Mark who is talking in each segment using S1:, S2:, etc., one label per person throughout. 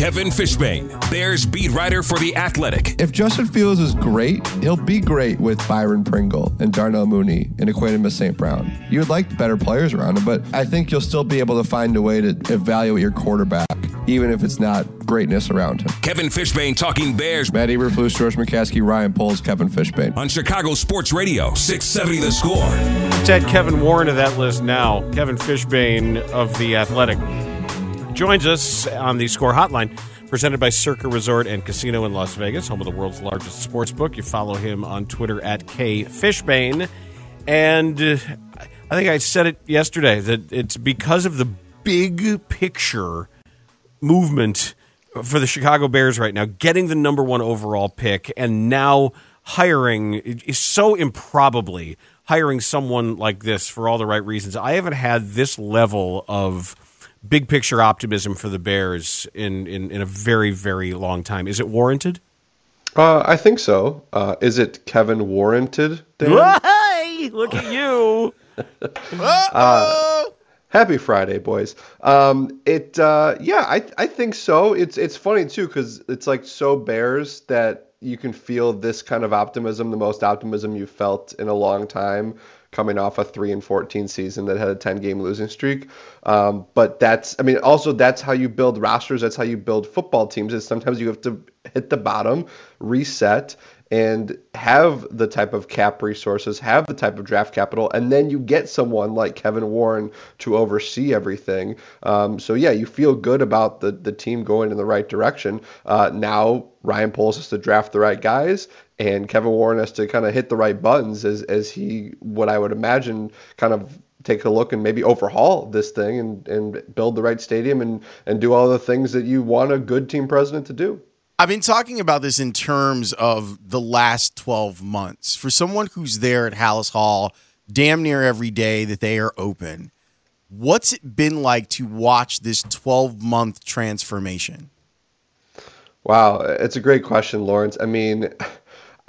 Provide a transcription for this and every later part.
S1: Kevin Fishbain, Bears beat writer for The Athletic.
S2: If Justin Fields is great, he'll be great with Byron Pringle and Darnell Mooney and Equanimeous St. Brown. You would like better players around him, but I think you'll still be able to find a way to evaluate your quarterback, even if it's not greatness around him.
S1: Kevin Fishbain talking Bears
S2: Matt Eberflus, George McCaskey, Ryan Poles, Kevin Fishbain.
S1: on Chicago Sports Radio, 670 The Score.
S3: Let's add Kevin Warren to that list now. Kevin Fishbain of The Athletic joins us on the Score Hotline, presented by Circa Resort and Casino in Las Vegas, home of the world's largest sports book. You follow him on Twitter at K Fishbain. And uh, I think I said it yesterday that it's because of the big picture movement for the Chicago Bears right now, getting the number one overall pick, and now hiring is so improbably hiring someone like this for all the right reasons. I haven't had this level of big picture optimism for the Bears in, in, in a very, very long time. Is it warranted?
S4: Uh, I think so. Uh, is it Kevin warranted? Dan?
S3: Hey, look at you.
S4: Happy Friday, boys. Um, it uh, yeah, I I think so. It's it's funny too because it's like so Bears that you can feel this kind of optimism, the most optimism you've felt in a long time, coming off a three and fourteen season that had a ten game losing streak. Um, but that's I mean also that's how you build rosters. That's how you build football teams. Is sometimes you have to hit the bottom, reset, and have the type of cap resources, have the type of draft capital, and then you get someone like Kevin Warren to oversee everything. Um, so yeah, you feel good about the the team going in the right direction. Uh, now Ryan Poles has to draft the right guys, and Kevin Warren has to kind of hit the right buttons as as he what I would imagine kind of take a look and maybe overhaul this thing and, and build the right stadium and, and do all the things that you want a good team president to do.
S5: I've been talking about this in terms of the last 12 months. For someone who's there at Halas Hall damn near every day that they are open, what's it been like to watch this 12 month transformation?
S4: Wow, it's a great question, Lawrence. I mean,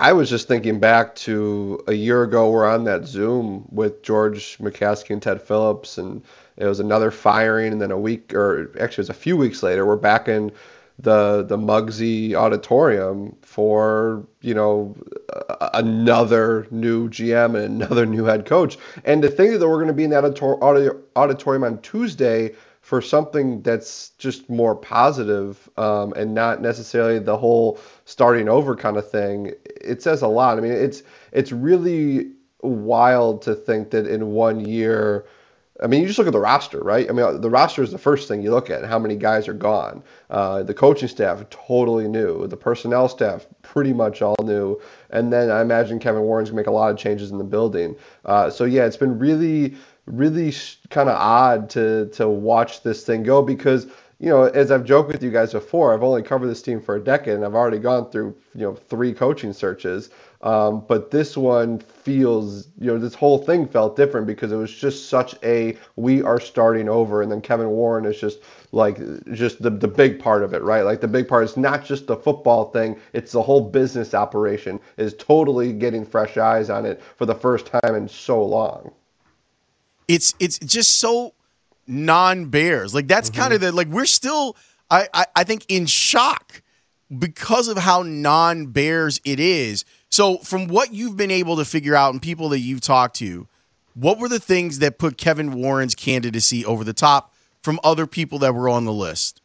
S4: I was just thinking back to a year ago, we're on that Zoom with George McCaskey and Ted Phillips, and it was another firing, and then a week, or actually, it was a few weeks later, we're back in the the Mugsy Auditorium for you know another new GM and another new head coach, and to think that we're going to be in that auditor- auditorium on Tuesday for something that's just more positive um, and not necessarily the whole starting over kind of thing. It says a lot. I mean, it's it's really wild to think that in one year. I mean, you just look at the roster, right? I mean, the roster is the first thing you look at. How many guys are gone? Uh, the coaching staff totally new. The personnel staff pretty much all new. And then I imagine Kevin Warren's gonna make a lot of changes in the building. Uh, so yeah, it's been really, really kind of odd to to watch this thing go because you know, as I've joked with you guys before, I've only covered this team for a decade, and I've already gone through you know three coaching searches. Um, but this one feels, you know, this whole thing felt different because it was just such a we are starting over, and then Kevin Warren is just like just the the big part of it, right? Like the big part is not just the football thing; it's the whole business operation is totally getting fresh eyes on it for the first time in so long.
S5: It's it's just so non Bears. Like that's kind of mm-hmm. the like we're still I, I I think in shock because of how non Bears it is. So from what you've been able to figure out and people that you've talked to, what were the things that put Kevin Warren's candidacy over the top from other people that were on the list?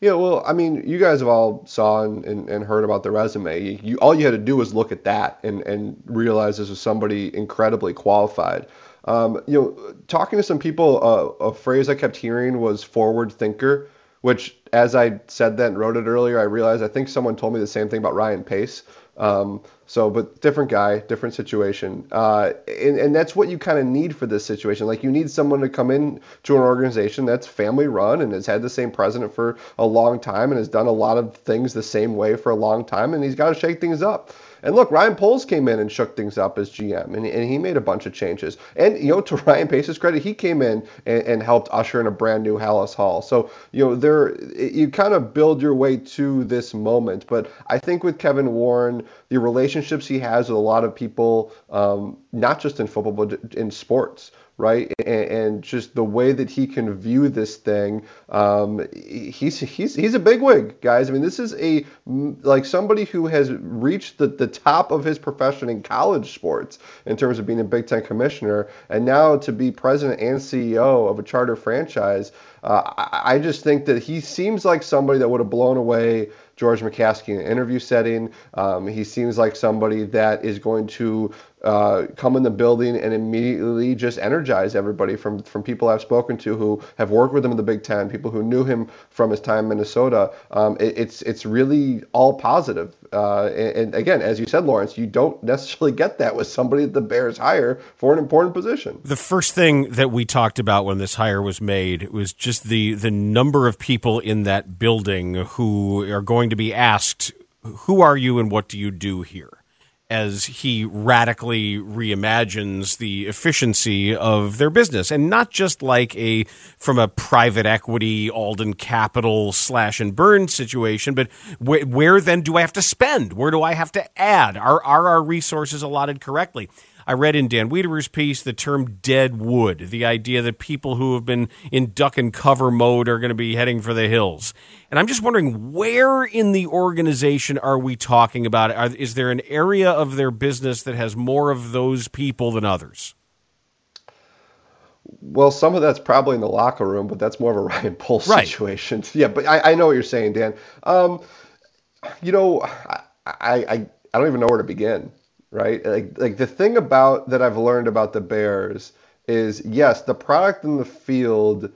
S4: Yeah, well, I mean, you guys have all saw and, and, and heard about the resume. You, you, all you had to do was look at that and, and realize this was somebody incredibly qualified. Um, you know, talking to some people, uh, a phrase I kept hearing was forward thinker, which, as I said that and wrote it earlier, I realized I think someone told me the same thing about Ryan Pace. Um, so, but different guy, different situation, uh, and and that's what you kind of need for this situation. Like you need someone to come in to an organization that's family run and has had the same president for a long time and has done a lot of things the same way for a long time, and he's got to shake things up. And look, Ryan Poles came in and shook things up as GM, and, and he made a bunch of changes. And you know, to Ryan Pace's credit, he came in and, and helped usher in a brand new Halas Hall. So you know, there you kind of build your way to this moment. But I think with Kevin Warren, the relationships he has with a lot of people, um, not just in football but in sports right? And, just the way that he can view this thing, um, he's he's he's a bigwig, guys. I mean, this is a like somebody who has reached the, the top of his profession in college sports in terms of being a Big Ten commissioner, and now to be president and CEO of a charter franchise. Uh, I, I just think that he seems like somebody that would have blown away George McCaskey in an interview setting. Um, he seems like somebody that is going to uh, come in the building and immediately just energize everybody from from people I've spoken to who have worked with him in the Big Ten, people who knew him from his time in Minnesota. Um, it, it's it's really all positive. Uh, and, and, again, as you said, Lawrence, you don't necessarily get that with somebody that the Bears hire for an important position.
S3: The first thing that we talked about when this hire was made was just the the number of people in that building who are going to be asked, "Who are you and what do you do here?" As he radically reimagines the efficiency of their business and not just like a from a private equity Alden Capital slash and burn situation, but wh- where then do I have to spend? Where do I have to add? Are, are our resources allotted correctly? I read in Dan Wiederer's piece the term dead wood, the idea that people who have been in duck and cover mode are going to be heading for the hills. And I'm just wondering where in the organization are we talking about? Are, is there an area of their business that has more of those people than others?
S4: Well, some of that's probably in the locker room, but that's more of a Ryan Poles right. situation. Yeah, but I, I, know what you're saying, Dan. Um, you know, I, I I don't even know where to begin right? Like like the thing about that I've learned about the Bears is yes, the product in the field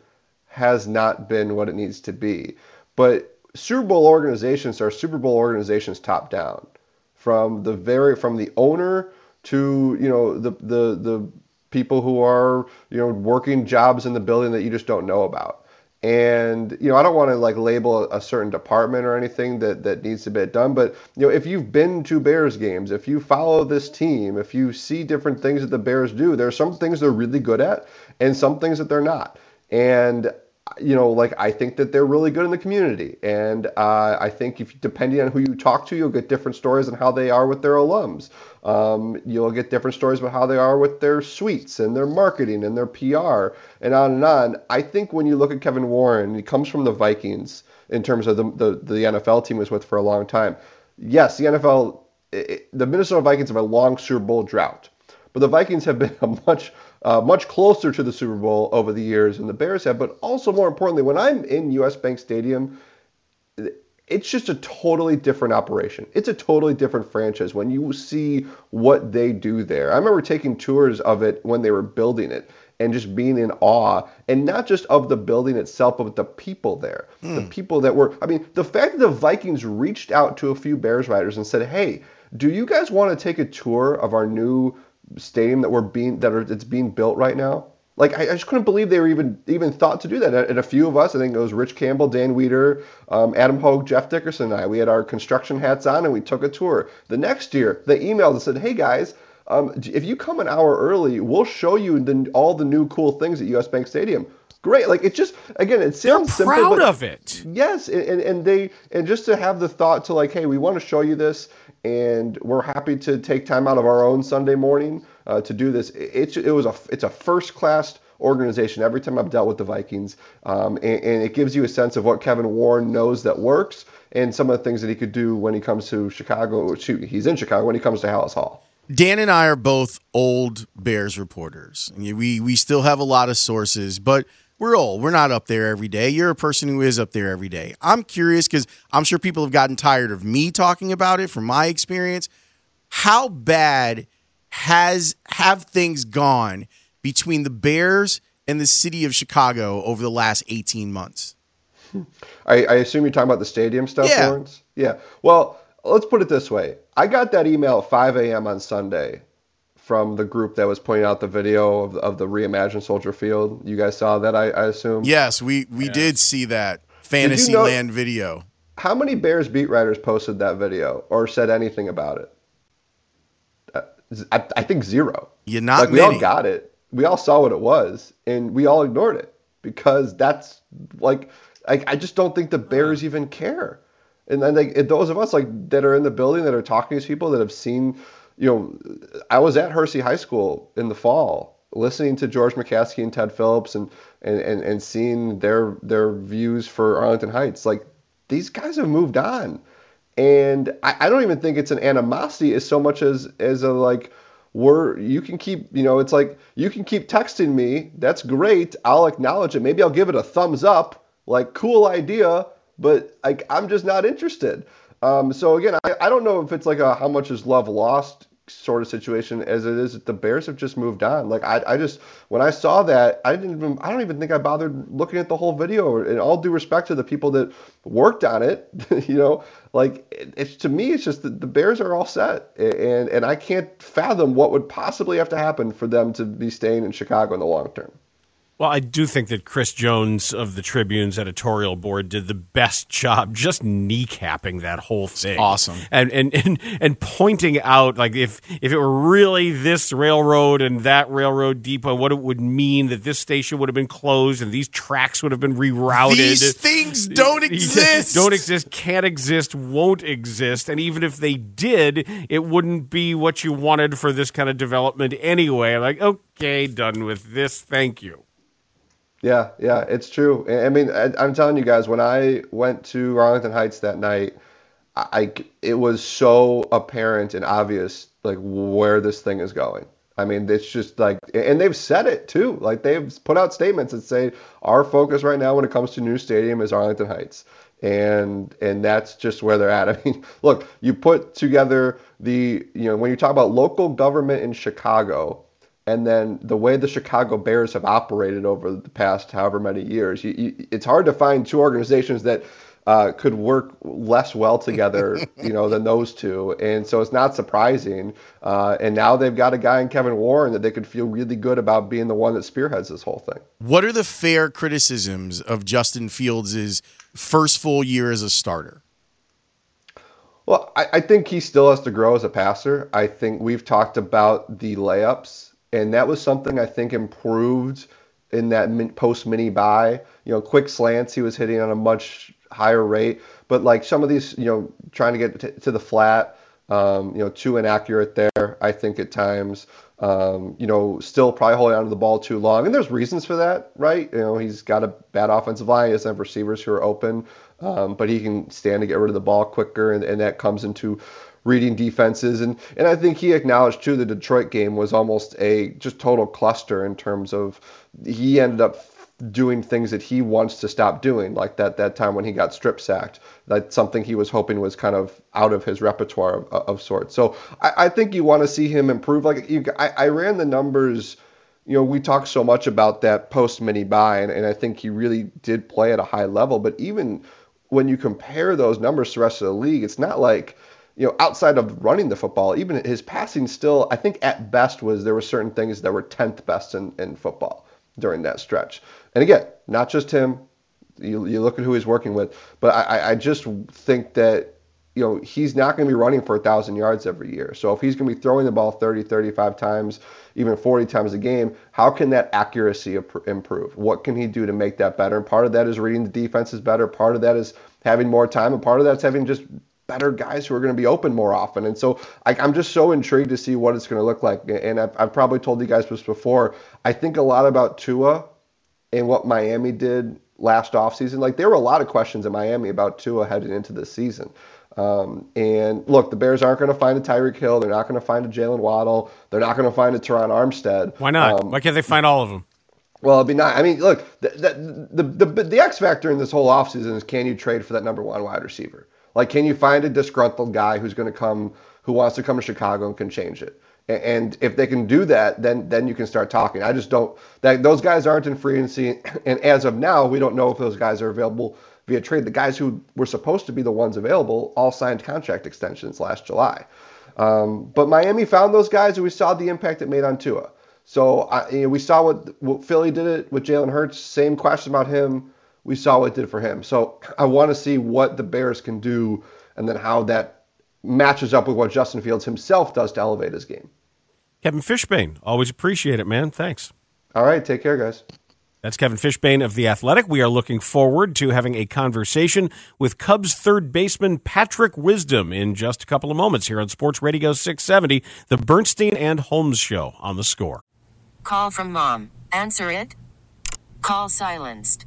S4: has not been what it needs to be. But Super Bowl organizations are Super Bowl organizations top down. From the very from the owner to, you know, the the the people who are, you know, working jobs in the building that you just don't know about. And you know, I don't want to like label a certain department or anything that that needs to be done, but you know, if you've been to Bears games, if you follow this team, if you see different things that the Bears do, there are some things they're really good at and some things that they're not. And you know, like I think that they're really good in the community, and uh, I think if depending on who you talk to, you'll get different stories on how they are with their alums. Um, you'll get different stories about how they are with their suites and their marketing and their PR and on and on. I think when you look at Kevin Warren, he comes from the Vikings in terms of the the, the NFL team he was with for a long time. Yes, the NFL, it, the Minnesota Vikings have a long Super Bowl drought, but the Vikings have been a much uh, much closer to the Super Bowl over the years than the Bears have. But also, more importantly, when I'm in US Bank Stadium, it's just a totally different operation. It's a totally different franchise when you see what they do there. I remember taking tours of it when they were building it and just being in awe and not just of the building itself but the people there mm. the hmm. people that were i mean the fact that the vikings reached out to a few bears riders and said hey do you guys want to take a tour of our new stadium that we're being that are that's being built right now. Like I, I, just couldn't believe they were even even thought to do that. And a few of us, I think it was Rich Campbell, Dan Wiederer, um, Adam Hoge, Jeff Dickerson, and I. We had our construction hats on and we took a tour. The next year, they emailed and said, "Hey guys." Um, if you come an hour early, we'll show you the, all the new cool things at US Bank Stadium great. Like it just again, it sounds
S3: They're
S4: proud
S3: simple, of it.
S4: Yes, and, and they and just to have the thought to like, hey, we want to show you this, and we're happy to take time out of our own Sunday morning uh, to do this. It, it was a it's a first class organization every time I've dealt with the Vikings, um, and, and it gives you a sense of what Kevin Warren knows that works and some of the things that he could do when he comes to Chicago. Shoot, he's in Chicago when he comes to Halas Hall.
S5: Dan and I are both old Bears reporters. We we still have a lot of sources, but we're old. We're not up there every day. You're a person who is up there every day. I'm curious because I'm sure people have gotten tired of me talking about it from my experience. How bad has have things gone between the Bears and the city of Chicago over the last 18 months?
S4: I, I assume you're talking about the stadium stuff,
S5: Yeah.
S4: Lawrence? Yeah. Well, let's put it this way. I got that email at 5 a.m. on Sunday from the group that was pointing out the video of, of the reimagined Soldier Field. You guys saw that, I, I assume?
S5: Yes, we we did see that
S4: you know-
S5: Fantasyland video.
S4: How many Bears beat writers posted that video or said anything about it? Uh, I, I think zero.
S5: Yeah, not
S4: like we all got it. We all saw what it was, and we all ignored it because that's like I, I just don't think the Bears even care. And then like those of us like that are in the building that are talking to these people that have seen, you know, I was at Hersey High School in the fall listening to George McCaskey and Ted Phillips and and and, and seeing their their views for Arlington Heights. Like these guys have moved on. And I, I don't even think it's an animosity as so much as as a like we're you can keep you know it's like you can keep texting me. That's great. I'll acknowledge it. Maybe i'll give it a thumbs up. Like cool idea but like i'm just not interested. Um, so again I, I don't know if it's like a how much is love lost sort of situation as it is that the bears have just moved on. Like I, I just when i saw that i didn't even i don't even think i bothered looking at the whole video. In all due respect to the people that worked on it you know like it- it's to me it's just that the bears are all set. And and i can't fathom what would possibly have to happen for them to be staying in chicago in the long term
S3: Well, I do think that Chris Jones of the Tribune's editorial board did the best job just kneecapping that whole thing.
S5: awesome.
S3: And and, and and pointing out like if if it were really this railroad and that railroad depot, what it would mean that this station would have been closed and these tracks would have been rerouted.
S5: These things don't exist.
S3: don't exist, can't exist, won't exist. And even if they did, it wouldn't be what you wanted for this kind of development anyway. Like, okay, done with this. Thank you.
S4: Yeah, yeah, it's true. I mean, I, I'm telling you guys, when I went to Arlington Heights that night, I- it was so apparent and obvious like where this thing is going. I mean, it's just like, and they've said it too. Like they've put out statements that say our focus right now when it comes to new stadium is Arlington Heights, and and that's just where they're at. I mean, look, you put together the, you know, when you talk about local government in Chicago and then the way the Chicago Bears have operated over the past however many years, you, you, it's hard to find two organizations that uh, could work less well together, you know, than those two. And so it's not surprising. Uh, and now they've got a guy in Kevin Warren that they could feel really good about being the one that spearheads this whole thing.
S5: What are the fair criticisms of Justin Fields' first full year as a starter?
S4: Well, I, I think he still has to grow as a passer. I think we've talked about the layups, and that was something I think improved in that post mini bye. You know, quick slants he was hitting on a much higher rate, but like some of these, you know, trying to get to, the flat, um, you know, too inaccurate there. I think at times, um, you know, still probably holding onto the ball too long, and there's reasons for that, right? You know, he's got a bad offensive line. He doesn't have receivers who are open, um, but he can stand to get rid of the ball quicker, and, and that comes into reading defenses. And and I think he acknowledged too the Detroit game was almost a just total cluster in terms of he ended up doing things that he wants to stop doing, like that that time when he got strip sacked. That's something he was hoping was kind of out of his repertoire of, of sorts. So I, I think you want to see him improve. Like you, I, I ran the numbers. You know, we talk so much about that post mini bye, and, and I think he really did play at a high level. But even when you compare those numbers to the rest of the league, it's not like you know, outside of running the football, even his passing still, I think at best was there were certain things that were 10th best in, in football during that stretch. And again, not just him. You, you look at who he's working with, but I, I just think that you know he's not going to be running for a thousand yards every year. So if he's going to be throwing the ball 30, 35 times, even 40 times a game, how can that accuracy improve? What can he do to make that better? And part of that is reading the defenses better. Part of that is having more time, and part of that's having just better guys who are going to be open more often. And so I, am just so intrigued to see what it's going to look like. And I've, I've probably told you guys this before. I think a lot about Tua and what Miami did last offseason. Like there were a lot of questions in Miami about Tua heading into this season. Um, and look, the Bears aren't going to find a Tyreek Hill. They're not going to find a Jalen Waddle. They're not going to find a Terron Armstead.
S3: Why not? Um, Why can't they find all of them?
S4: Well, it'd be nice. I mean, look, the, the, the, the, the X factor in this whole offseason is can you trade for that number one wide receiver? Like, can you find a disgruntled guy who's going to come, who wants to come to Chicago and can change it? And if they can do that, then then you can start talking. I just don't that those guys aren't in free agency, and as of now, we don't know if those guys are available via trade. The guys who were supposed to be the ones available all signed contract extensions last July. Um, but Miami found those guys, and we saw the impact it made on Tua. So I, you know, we saw what, what Philly did it with Jalen Hurts. Same question about him. We saw what it did for him. So I want to see what the Bears can do, and then how that matches up with what Justin Fields himself does to elevate his game.
S3: Kevin Fishbain, always appreciate it, man. Thanks.
S4: All right, take care, guys.
S3: That's Kevin Fishbain of The Athletic. We are looking forward to having a conversation with Cubs third baseman Patrick Wisdom in just a couple of moments here on Sports Radio 670, the Bernstein and Holmes Show on the score.
S6: Call from mom. Answer it. Call silenced.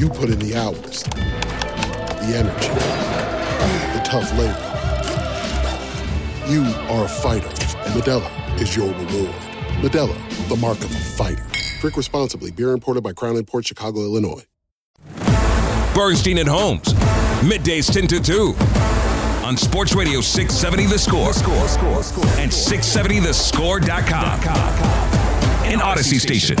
S7: You put in the hours, the energy, the tough labor. You are a fighter, and Modelo is your reward. Modelo, the mark of a fighter. Drink responsibly. Beer imported by Crown Port Chicago, Illinois.
S1: Bernstein and Holmes, middays 10 to 2 on Sports Radio 670 The Score, score, score, score and 670thescore.com. An Audacy station.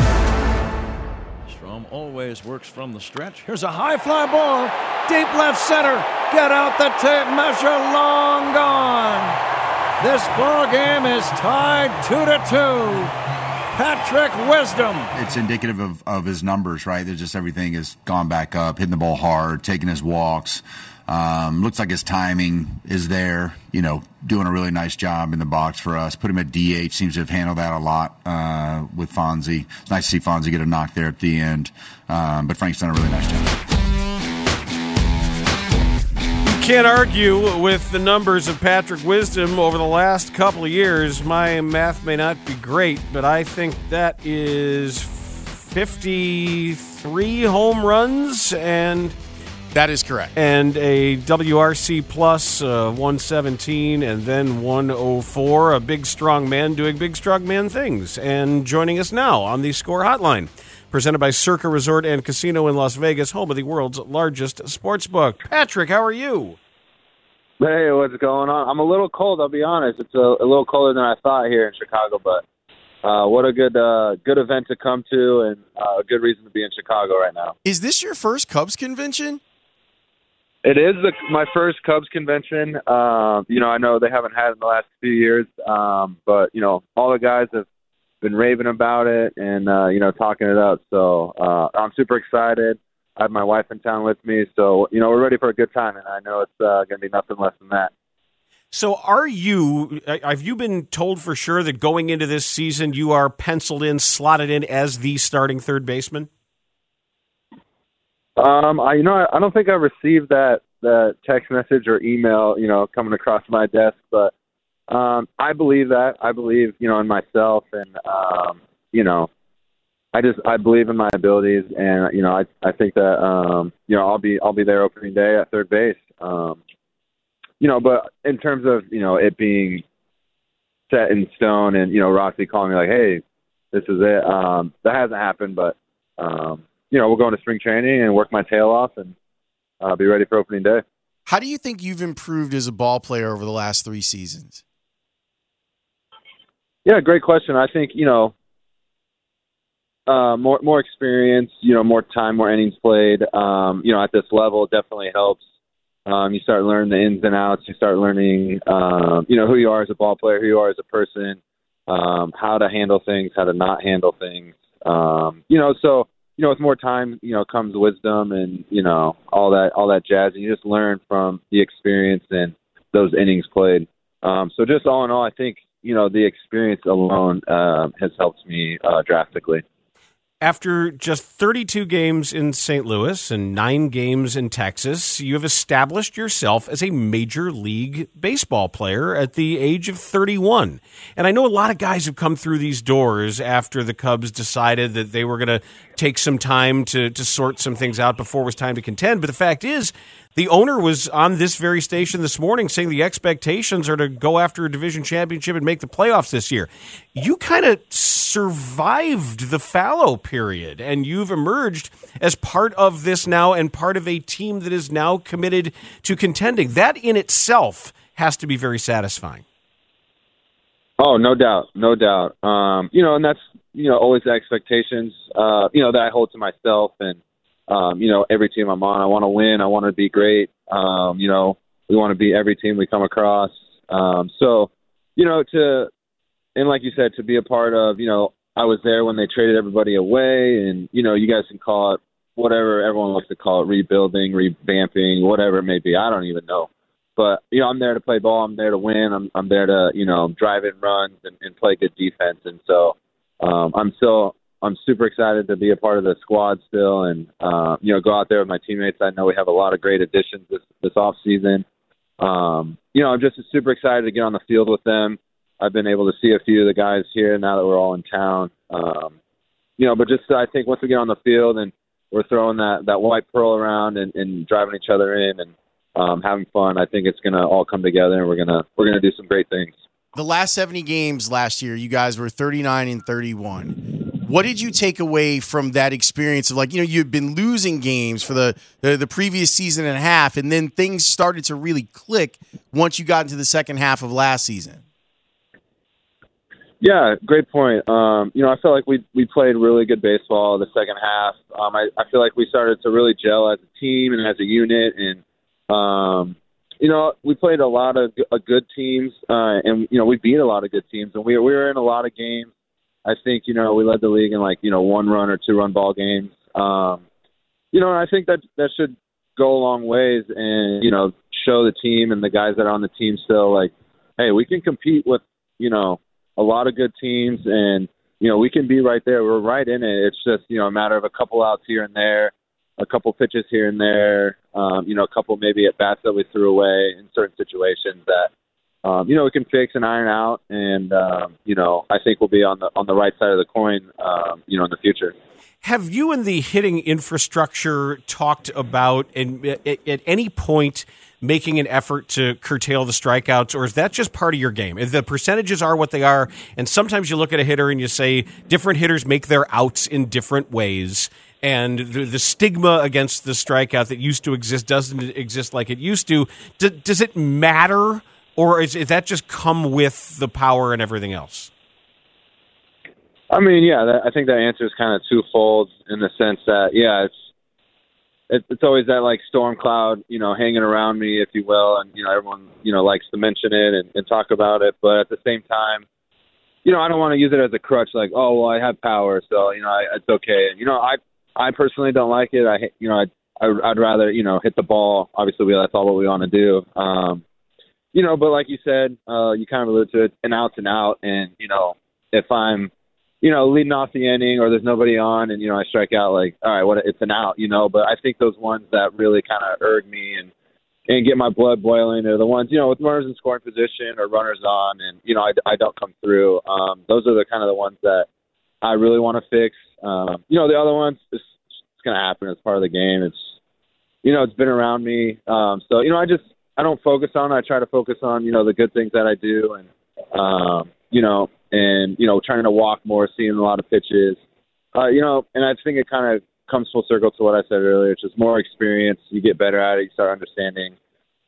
S8: Always works from the stretch. Here's a high fly ball, deep left center. Get out the tape measure, long gone. This ball game is tied two to two. Patrick Wisdom.
S9: It's indicative of, of his numbers, right? There's just everything has gone back up, hitting the ball hard, taking his walks. Um, looks like his timing is there. You know, doing a really nice job in the box for us. Put him at DH. Seems to have handled that a lot uh, with Fonzie. It's nice to see Fonzie get a knock there at the end. Um, but Frank's done a really nice job
S3: can't argue with the numbers of Patrick Wisdom over the last couple of years. My math may not be great, but I think that is 53 home runs and
S5: that is correct.
S3: And a WRC plus uh, 117 and then 104. A big strong man doing big strong man things. And joining us now on the score hotline presented by Circa Resort and Casino in Las Vegas, home of the world's largest sports book. Patrick, how are you?
S10: Hey, what's going on? I'm a little cold. I'll be honest. It's a, a little colder than I thought here in Chicago, but uh, what a good uh, good event to come to, and uh, a good reason to be in Chicago right now.
S5: Is this your first Cubs convention?
S10: It is the, my first Cubs convention. Uh, you know, I know they haven't had it in the last few years, um, but you know, all the guys have been raving about it and uh, you know talking it up. So uh, I'm super excited. I have my wife in town with me, so you know we're ready for a good time, and I know it's uh, going to be nothing less than that.
S3: So, are you? Have you been told for sure that going into this season you are penciled in, slotted in as the starting third baseman?
S10: Um, I you know I, I don't think I received that that text message or email you know coming across my desk, but Um, I believe that. I believe, you know, in myself, and um, you know, I just I believe in my abilities, and you know, I I think that um, you know I'll be I'll be there opening day at third base. Um, you know, but in terms of you know it being set in stone, and you know Rossy calling me like, hey, this is it. Um, that hasn't happened, but um, you know we'll go into spring training and work my tail off and uh, be ready for opening day.
S5: How do you think you've improved as a ball player over the last three seasons?
S10: Yeah, great question. I think you know uh, more more experience, you know, more time, more innings played. Um, you know, at this level, definitely helps. Um, you start learning the ins and outs. You start learning, um, you know, who you are as a ball player, who you are as a person, um, how to handle things, how to not handle things. Um, you know, so you know, with more time, you know, comes wisdom and you know all that all that jazz, and you just learn from the experience and those innings played. Um, so just all in all, I think you know the experience alone uh, has helped me uh, drastically.
S3: After just 32 games in St. Louis and nine games in Texas, you have established yourself as a Major League Baseball player at the age of 31. And I know a lot of guys have come through these doors after the Cubs decided that they were going to take some time to, to sort some things out before it was time to contend. But the fact is, the owner was on this very station this morning saying the expectations are to go after a division championship and make the playoffs this year. You kind of survived the fallow period and you've emerged as part of this now and part of a team that is now committed to contending. That in itself has to be very satisfying.
S10: Oh, no doubt, no doubt. Um, you know, and that's you know always the expectations. Uh, you know that I hold to myself and um, you know, every team I'm on, I want to win. I want to be great. Um, you know, we want to be every team we come across. Um, so, you know, to and like you said, to be a part of, you know, I was there when they traded everybody away, and you know, you guys can call it whatever everyone likes to call it, rebuilding, revamping, whatever it may be. I don't even know. But you know, I'm there to play ball. I'm there to win. I'm I'm there to you know drive in runs and, and play good defense. And so um, I'm still I'm super excited to be a part of the squad still, and uh, you know, go out there with my teammates. I know we have a lot of great additions this this off season. Um, you know, I'm just super excited to get on the field with them. I've been able to see a few of the guys here now that we're all in town. Um, you know, but just I think once we get on the field and we're throwing that that white pearl around and, and driving each other in and um, having fun, I think it's gonna all come together and we're gonna we're gonna do some great things.
S5: The last 70 games last year, you guys were 39 and 31 what did you take away from that experience of like, you know, you'd been losing games for the, the, the previous season and a half, and then things started to really click once you got into the second half of last season?
S10: Yeah, great point. Um, you know, I felt like we we played really good baseball the second half. Um, I, I feel like we started to really gel as a team and as a unit, and um, you know, we played a lot of uh, good teams, uh, and you know, we beat a lot of good teams, and we we were in a lot of games I think you know we led the league in like you know one run or two run ball games. Um, you know, I think that that should go a long ways and you know show the team and the guys that are on the team still like, hey, we can compete with you know a lot of good teams and you know we can be right there. We're right in it. It's just you know a matter of a couple outs here and there, a couple pitches here and there. Um, you know, a couple maybe at bats that we threw away in certain situations that um, you know, we can fix and iron out, and um, you know, I think we'll be on the on the right side of the coin, um, you know, in the future.
S3: Have you and the hitting infrastructure talked about, and at, any point, making an effort to curtail the strikeouts, or is that just part of your game? If the percentages are what they are, and sometimes you look at a hitter and you say different hitters make their outs in different ways and the, the, stigma against the strikeout that used to exist doesn't exist like it used to. D- does it matter or is, is that just come with the power and everything else?
S10: I mean, yeah, that, I think that answer is kind of twofold in the sense that, yeah, it's it, it's always that like storm cloud, you know, hanging around me, if you will, and you know, everyone you know likes to mention it and, and talk about it, but at the same time, you know, I don't want to use it as a crutch, like, oh, well, I have power, so you know, I, it's okay. And, you know, I I personally don't like it. I you know, I, I I'd rather you know hit the ball. Obviously, we that's all what we want to do. Um, you know, but like you said, uh, you kind of alluded to it, an out and out. And, you know, if I'm, you know, leading off the inning or there's nobody on and, you know, I strike out like, all right, what, it's an out, you know, but I think those ones that really kind of irk me and, and get my blood boiling are the ones you know with runners in scoring position or runners on, and you know I, I don't come through. Um, those are the kind of the ones that I really want to fix. Um, you know the other ones it's, it's going to happen. It's part of the game. It's you know it's been around me. Um, so you know I just I don't focus on. I try to focus on you know the good things that I do and um, you know and you know trying to walk more, seeing a lot of pitches. Uh, you know, and I think it kind of comes full circle to what I said earlier. It's just more experience. You get better at it. You start understanding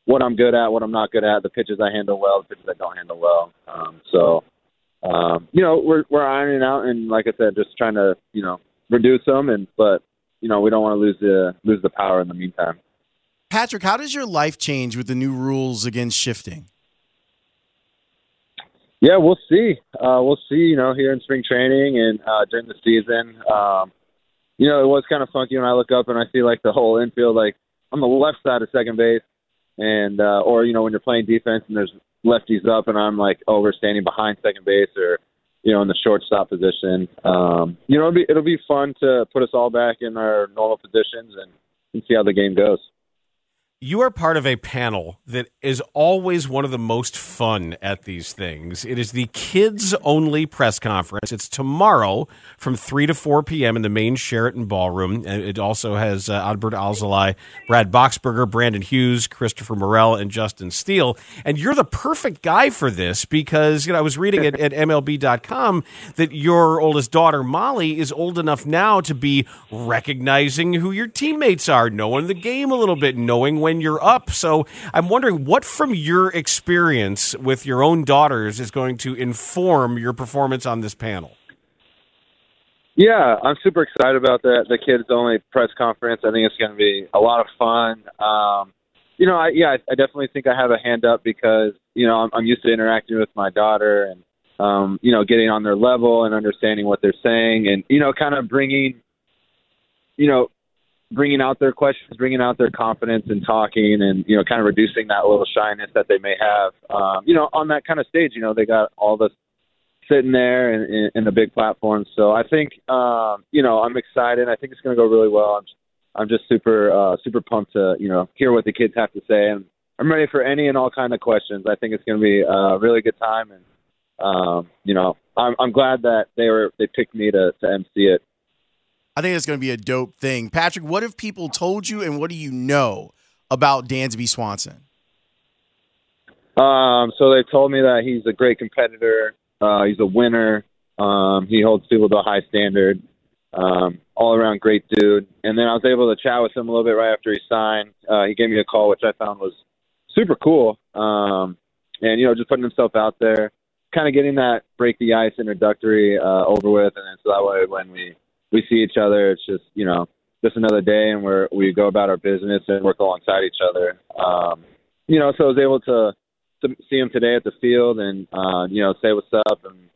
S10: what I'm good at, what I'm not good at, the pitches I handle well, the pitches I don't handle well. Um, so, um, you know, we're we're ironing out, and like I said, just trying to you know reduce them, and but you know we don't want to lose the lose the power in the meantime.
S5: Patrick, how does your life change with the new rules against shifting?
S10: Yeah, we'll see. Uh, we'll see. You know, here in spring training and uh, during the season, um, you know, it was kind of funky when I look up and I see like the whole infield, like on the left side of second base, and uh, or you know when you're playing defense and there's lefties up and I'm like oh standing behind second base or you know in the shortstop position. Um, you know, it'll be it'll be fun to put us all back in our normal positions and, and see how the game goes.
S3: You are part of a panel that is always one of the most fun at these things. It is the kids only press conference. It's tomorrow from 3 to 4 p.m. in the main Sheraton Ballroom. And it also has uh, Adbert Alzolay, Brad Boxberger, Brandon Hughes, Christopher Morel, and Justin Steele. And you're the perfect guy for this because you know I was reading at, at MLB.com that your oldest daughter, Molly, is old enough now to be recognizing who your teammates are, knowing the game a little bit, knowing when when you're up. So I'm wondering what from your experience with your own daughters is going to inform your performance on this panel.
S10: Yeah, I'm super excited about the the kids only press conference. I think it's going to be a lot of fun. Um, you know, I, yeah, I, definitely think I have a hand up because you know I'm, I'm used to interacting with my daughter and um, you know getting on their level and understanding what they're saying and you know kind of bringing you know bringing out their questions, bringing out their confidence and talking, and you know, kind of reducing that little shyness that they may have. Um, you know, on that kind of stage, you know, they got all this sitting there in, in, in the big platform. So I think, um, you know, I'm excited. I think it's going to go really well. I'm, I'm just super, uh, super pumped to you know hear what the kids have to say, and I'm ready for any and all kind of questions. I think it's going to be a really good time, and um, you know, I'm, I'm glad that they were they picked me to to MC it.
S5: I think it's going to be a dope thing. Patrick, what have people told you and what do you know about Dansby Swanson?
S10: Um, so they told me that he's a great competitor. Uh, he's a winner. Um, he holds people to a high standard. Um, all around great dude. And then I was able to chat with him a little bit right after he signed. Uh, he gave me a call, which I found was super cool. Um, and you know, just putting himself out there, kind of getting that break the ice introductory uh, over with, and then so that way when we we see each other. It's just you know just another day, and we're we go about our business and work alongside each other. Um, you know, so I was able to to see him today at the field and uh, you know say what's up. And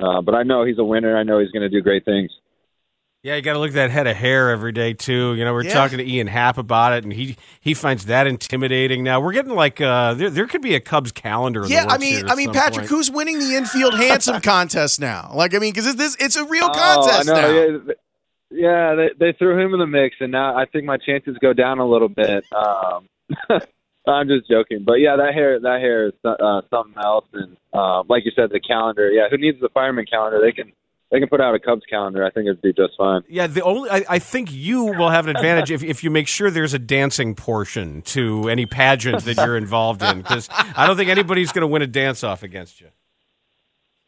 S10: uh, but I know he's a winner. I know he's going to do great things.
S3: Yeah, you got to look at that head of hair every day too. You know, we're
S5: Yeah.
S3: talking to Ian Happ about it, and he he finds that intimidating. Now we're getting like uh, there there could be a Cubs calendar. In the
S5: Yeah, I mean,
S3: here
S5: I mean, Patrick,
S3: point.
S5: who's winning the infield handsome contest now? Like, I mean, because this it's a real
S10: Oh,
S5: contest
S10: I know,
S5: now.
S10: Yeah, yeah they, they threw him in the mix, and now I think my chances go down a little bit. Um, I'm just joking, but yeah, that hair that hair is uh, something else. And uh, like you said, the calendar. Yeah, who needs the fireman calendar? They can they can put out a Cubs calendar. I think it'd be just fine.
S3: Yeah, the only I, I think you will have an advantage if, if you make sure there's a dancing portion to any pageant that you're involved in, because I don't think anybody's going to win a dance off against you.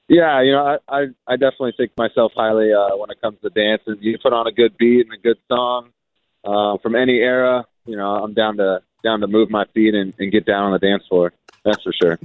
S10: Yeah, you know, I I, I definitely think myself highly uh, when it comes to dances. You put on a good beat and a good song uh, from any era. You know, I'm down to down to move my feet and, and get down on the dance floor. That's for sure.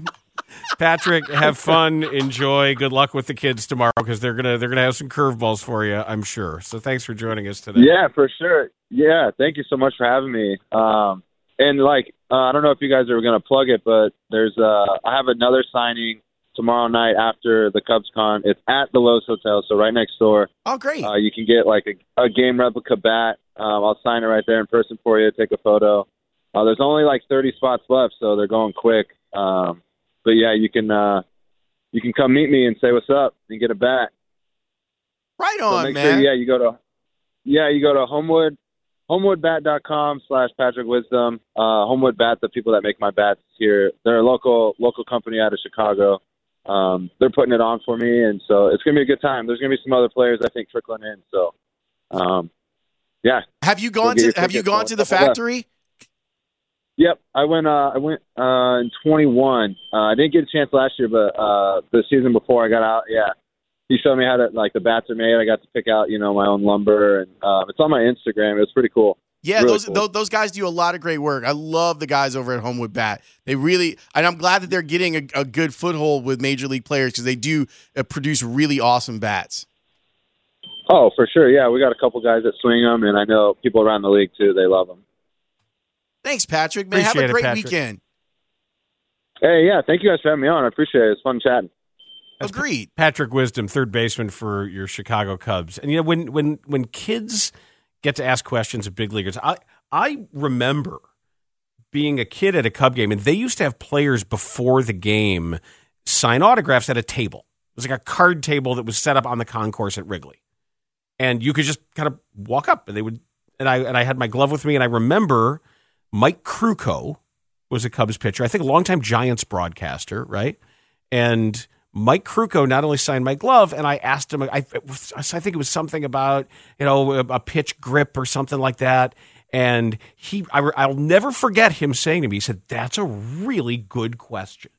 S3: Patrick, have fun, enjoy. Good luck with the kids tomorrow because they're gonna they're gonna have some curveballs for you, I'm sure. So thanks for joining us today.
S10: Yeah, for sure. Yeah, thank you so much for having me. Um, and like, uh, I don't know if you guys are going to plug it, but there's uh, I have another signing tomorrow night after the Cubs con. It's at the Loews Hotel, so right next door.
S5: Oh, great.
S10: Uh, you can get like a, a game replica bat. Um, I'll sign it right there in person for you. Take a photo. Uh, there's only like 30 spots left, so they're going quick. Um, but yeah, you can uh, you can come meet me and say what's up and get a bat.
S5: Right on,
S10: make
S5: man.
S10: Sure, yeah, you go to yeah, you go to Homewood homewoodbat.com slash Patrick Wisdom. Uh, Homewood Bat, the people that make my bats here, they're a local local company out of Chicago. Um, they're putting it on for me, and so it's gonna be a good time. There's gonna be some other players I think trickling in. So, um, yeah.
S5: Have you gone to Have you gone to the factory?
S10: Yep, I went. Uh, I went uh, in 21. Uh, I didn't get a chance last year, but uh, the season before I got out, yeah, he showed me how to like the bats are made. I got to pick out, you know, my own lumber, and uh, it's on my Instagram. It was pretty cool.
S5: Yeah,
S10: Really
S5: those,
S10: cool.
S5: those guys do a lot of great work. I love the guys over at Homewood Bat. They really, and I'm glad that they're getting a, a good foothold with major league players because they do uh, produce really awesome bats.
S10: Oh, for sure. Yeah, we got a couple guys that swing them, and I know people around the league too. They love them.
S5: Thanks, Patrick. Man,
S3: Appreciate
S5: have a great
S3: Patrick.
S5: weekend.
S10: Hey, yeah, thank you guys for having me on. I appreciate it. It's fun chatting.
S5: Agreed.
S3: Patrick Wisdom, third baseman for your Chicago Cubs. And you know when when when kids get to ask questions of big leaguers, I I remember being a kid at a Cub game, and they used to have players before the game sign autographs at a table. It was like a card table that was set up on the concourse at Wrigley, and you could just kind of walk up, and they would. And I and I had my glove with me, and I remember Mike Krukow was a Cubs pitcher. I think a longtime Giants broadcaster, right? And Mike Krukow not only signed my glove, and I asked him, I, was- I think it was something about, you know, a, pitch grip or something like that. And he, I, I'll never forget him saying to me, he said, That's a really good question.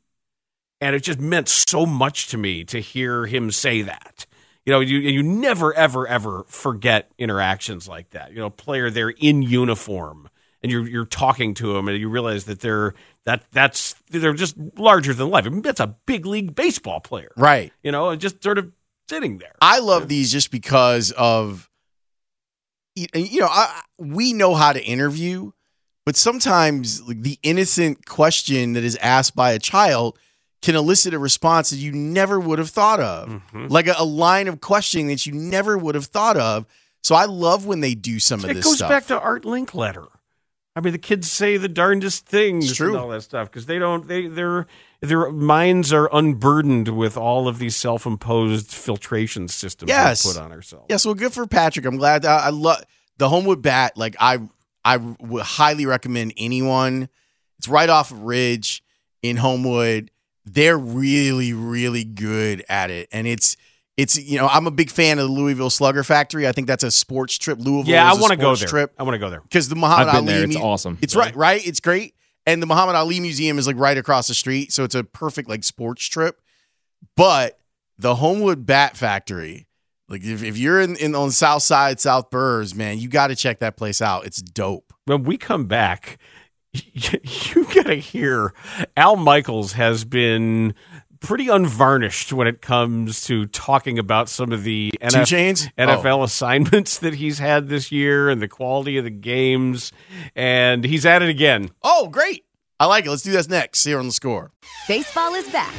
S3: And it just meant so much to me to hear him say that. You know, you, you never, ever, ever forget interactions like that. You know, player there in uniform and you're you're talking to them and you realize that they're that that's they're just larger than life. I mean, that's a big league baseball player,
S5: Right.
S3: You know, and just sort of sitting there.
S5: I love these just because of you know I, we know how to interview, but sometimes like, the innocent question that is asked by a child can elicit a response that you never would have thought of,
S3: Mm-hmm.
S5: like a, a line of questioning that you never would have thought of. So I love when they do some of this.
S3: It goes
S5: stuff.
S3: back to Art Linkletter. I mean, the kids say the darndest things
S5: true.
S3: and all that stuff because they don't. They their their minds are unburdened with all of these self-imposed filtration systems
S5: yes.
S3: we put on ourselves.
S5: Yes, well, good for Patrick. I'm glad. I, I love the Homewood Bat. Like I, I would highly recommend anyone. It's right off of Ridge in Homewood. They're really, really good at it, and it's it's you know I'm a big fan of the Louisville Slugger Factory. I think that's a sports trip. Louisville.
S3: Yeah, I
S5: is a
S3: want to go
S5: sports
S3: there.
S5: Trip
S3: I want to go there
S5: because the Muhammad
S11: I've been
S5: Ali.
S11: there. It's
S5: mu-
S11: awesome.
S5: It's right, right. It's great, and the Muhammad Ali Museum is like right across the street, so it's a perfect like sports trip. But the Homewood Bat Factory, like if, if you're in, in on South Side, South Burrs, man, you got to check that place out. It's dope.
S3: when we come back, you got to hear Al Michaels has been pretty unvarnished when it comes to talking about some of the NF
S5: Chainz?
S3: NFL oh. assignments that he's had this year and the quality of the games. And he's at it again.
S5: Oh, great. I like it. Let's do this next here on the score.
S12: Baseball is back,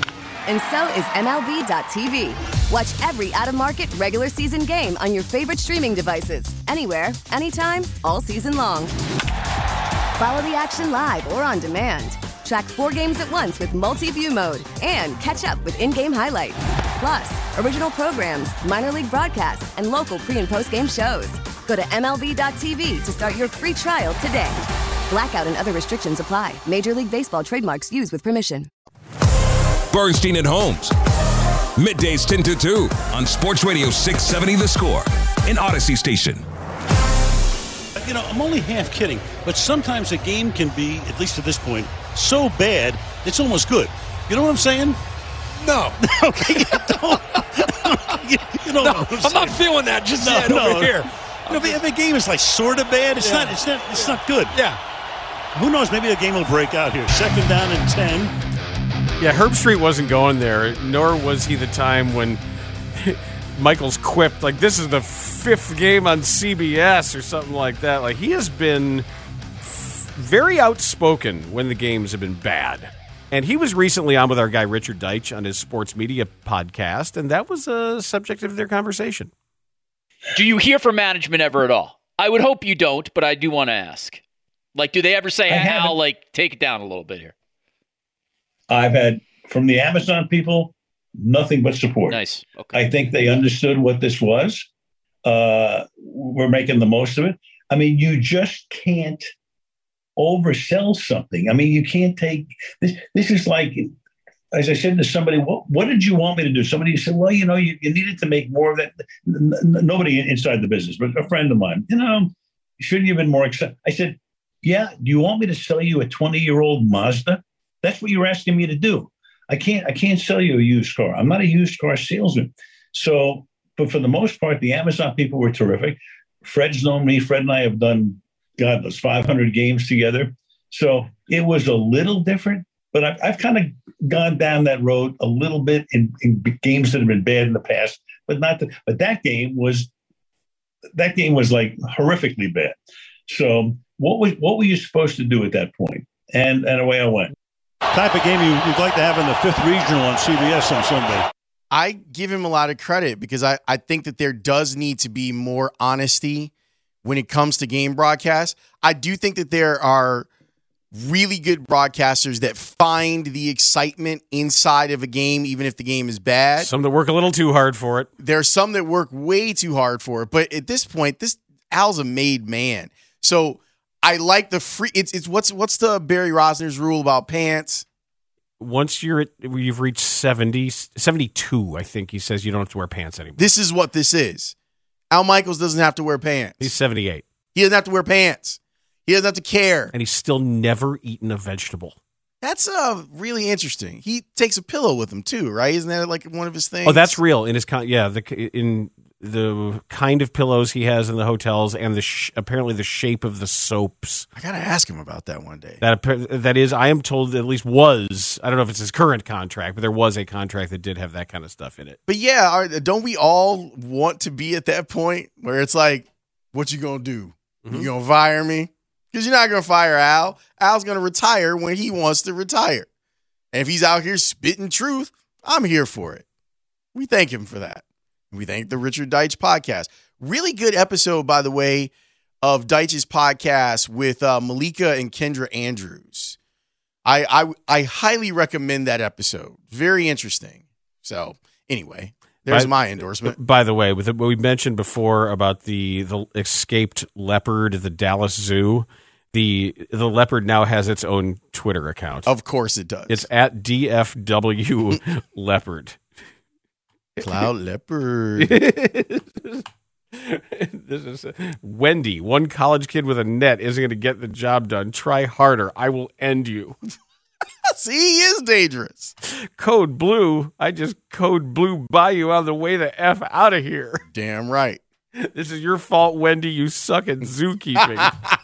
S12: and so is MLB.tv. Watch every out of market regular season game on your favorite streaming devices, anywhere, anytime, all season long. Follow the action live or on demand. Track four games at once with multi view mode and catch up with in game highlights. Plus, original programs, minor league broadcasts, and local pre and post game shows. Go to MLB.tv to start your free trial today. Blackout and other restrictions apply. Major League Baseball trademarks used with permission.
S1: Bernstein and Holmes. Middays 10 to 2 on Sports Radio 670 The Score in Audacy Station.
S13: You know, I'm only half kidding, but sometimes a game can be, at least to this point, so bad it's almost good. You know what I'm saying?
S14: No.
S13: okay, you don't. you, you know
S14: No,
S13: what I'm,
S14: I'm not feeling that just
S13: no,
S14: yet
S13: no.
S14: over here.
S13: You know, if a game is like sort of bad, it's
S14: Yeah.
S13: not. It's not. It's not good.
S14: Yeah.
S13: Who knows? Maybe the game will break out here. Second down and ten.
S3: Yeah, Herbstreit wasn't going there, nor was he the time when Michaels quipped, like, this is the fifth game on CBS or something like that. Like, he has been f- very outspoken when the games have been bad. And he was recently on with our guy Richard Deitsch on his sports media podcast, and that was a subject of their conversation.
S15: Do you hear from management ever at all? I would hope you don't, but I do want to ask. Like, do they ever say,
S16: I
S15: Al, like, take it down a little bit here?
S16: I've had from the Amazon people nothing but support.
S15: Nice.
S16: I think they understood what this was. Uh, we're making the most of it. I mean, you just can't oversell something. I mean, you can't take this. This is like, as I said to somebody, what, what did you want me to do? Somebody said, well, you know, you, you needed to make more of that. N- nobody inside the business, but a friend of mine, you know, shouldn't you have been more excited? I said, yeah, do you want me to sell you a 20 year old Mazda? That's what you're asking me to do. I can't, I can't sell you a used car. I'm not a used car salesman. So, but for the most part, the Amazon people were terrific. Fred's known me. Fred and I have done, God knows, 500 games together. So it was a little different, but I've, I've kind of gone down that road a little bit in, in games that have been bad in the past, but not the, but that game was, that game was like horrifically bad. So what was, what were you supposed to do at that point? And, and away I went.
S13: Type of game you, you'd like to have in the fifth regional on CBS on Sunday.
S5: I give him a lot of credit because I, I think that there does need to be more honesty when it comes to game broadcasts. I do think that there are really good broadcasters that find the excitement inside of a game, even if the game is bad.
S3: Some that work a little too hard for it.
S5: There are some that work way too hard for it. But at this point, this Al's a made man. So I like the free it's it's what's what's the Barry Rozner's rule about pants?
S3: Once you're at, you've reached 70, 72, I think he says you don't have to wear pants anymore.
S5: This is what this is. Al Michaels doesn't have to wear pants.
S3: He's 78.
S5: He doesn't have to wear pants. He doesn't have to care.
S3: And he's still never eaten a vegetable.
S5: That's uh really interesting. He takes a pillow with him too, right? Isn't that like one of his things?
S3: Oh, that's real in his con- yeah, the in the kind of pillows he has in the hotels and the sh- apparently the shape of the soaps.
S5: I got to ask him about that one day.
S3: That that is I am told at least was, I don't know if it's his current contract, but there was a contract that did have that kind of stuff in it.
S5: But yeah, don't we all want to be at that point where it's like what you to do?
S3: Mm-hmm.
S5: You to fire me? Cuz you're not to fire Al. Al's to retire when he wants to retire. And if he's out here spitting truth, I'm here for it. We thank him for that. We thank the Richard Deitsch podcast. Really good episode, by the way, of Deitsch's podcast with uh, Malika and Kendra Andrews. I, I I highly recommend that episode. Very interesting. So anyway, there's
S3: By-
S5: my endorsement.
S3: By the way, with what we mentioned before about the the escaped leopard, the Dallas Zoo, the the leopard now has its own Twitter account.
S5: Of course it does.
S3: It's at DFW leopard.
S5: Cloud leopard.
S3: this is Wendy. One college kid with a net isn't going to get the job done. Try harder. I will end you.
S5: See, he is dangerous.
S3: Code blue. I just code blue by you on the way the f out of here.
S5: Damn right.
S3: This is your fault, Wendy. You suck at zookeeping.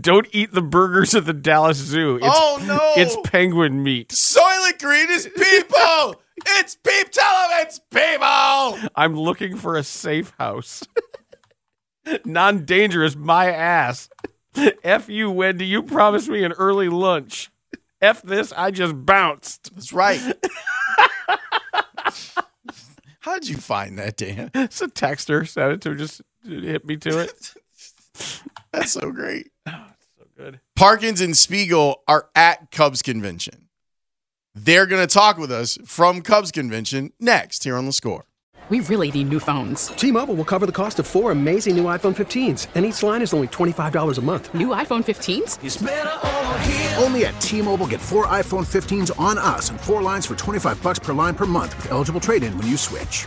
S3: Don't eat the burgers at the Dallas Zoo. It's,
S5: Oh, no.
S3: It's penguin meat.
S5: Soylent Green is people. it's peep. It's people.
S3: I'm looking for a safe house. Non dangerous, my ass. F you, Wendy. You promised me an early lunch. F this, I just bounced.
S5: That's right. How did you find that, Dan?
S3: It's a texter. Sent it to just hit me to it.
S5: That's so great.
S3: So good.
S5: Parkins and Spiegel are at Cubs convention. They're going to talk with us from Cubs convention next here on the score.
S17: We really need new phones.
S18: T-Mobile will cover the cost of four amazing new iPhone 15s, and each line is only $25 a month.
S17: New iPhone 15s?
S19: Only at T-Mobile get four iPhone 15s on us and four lines for 25 bucks per line per month with eligible trade-in when you switch.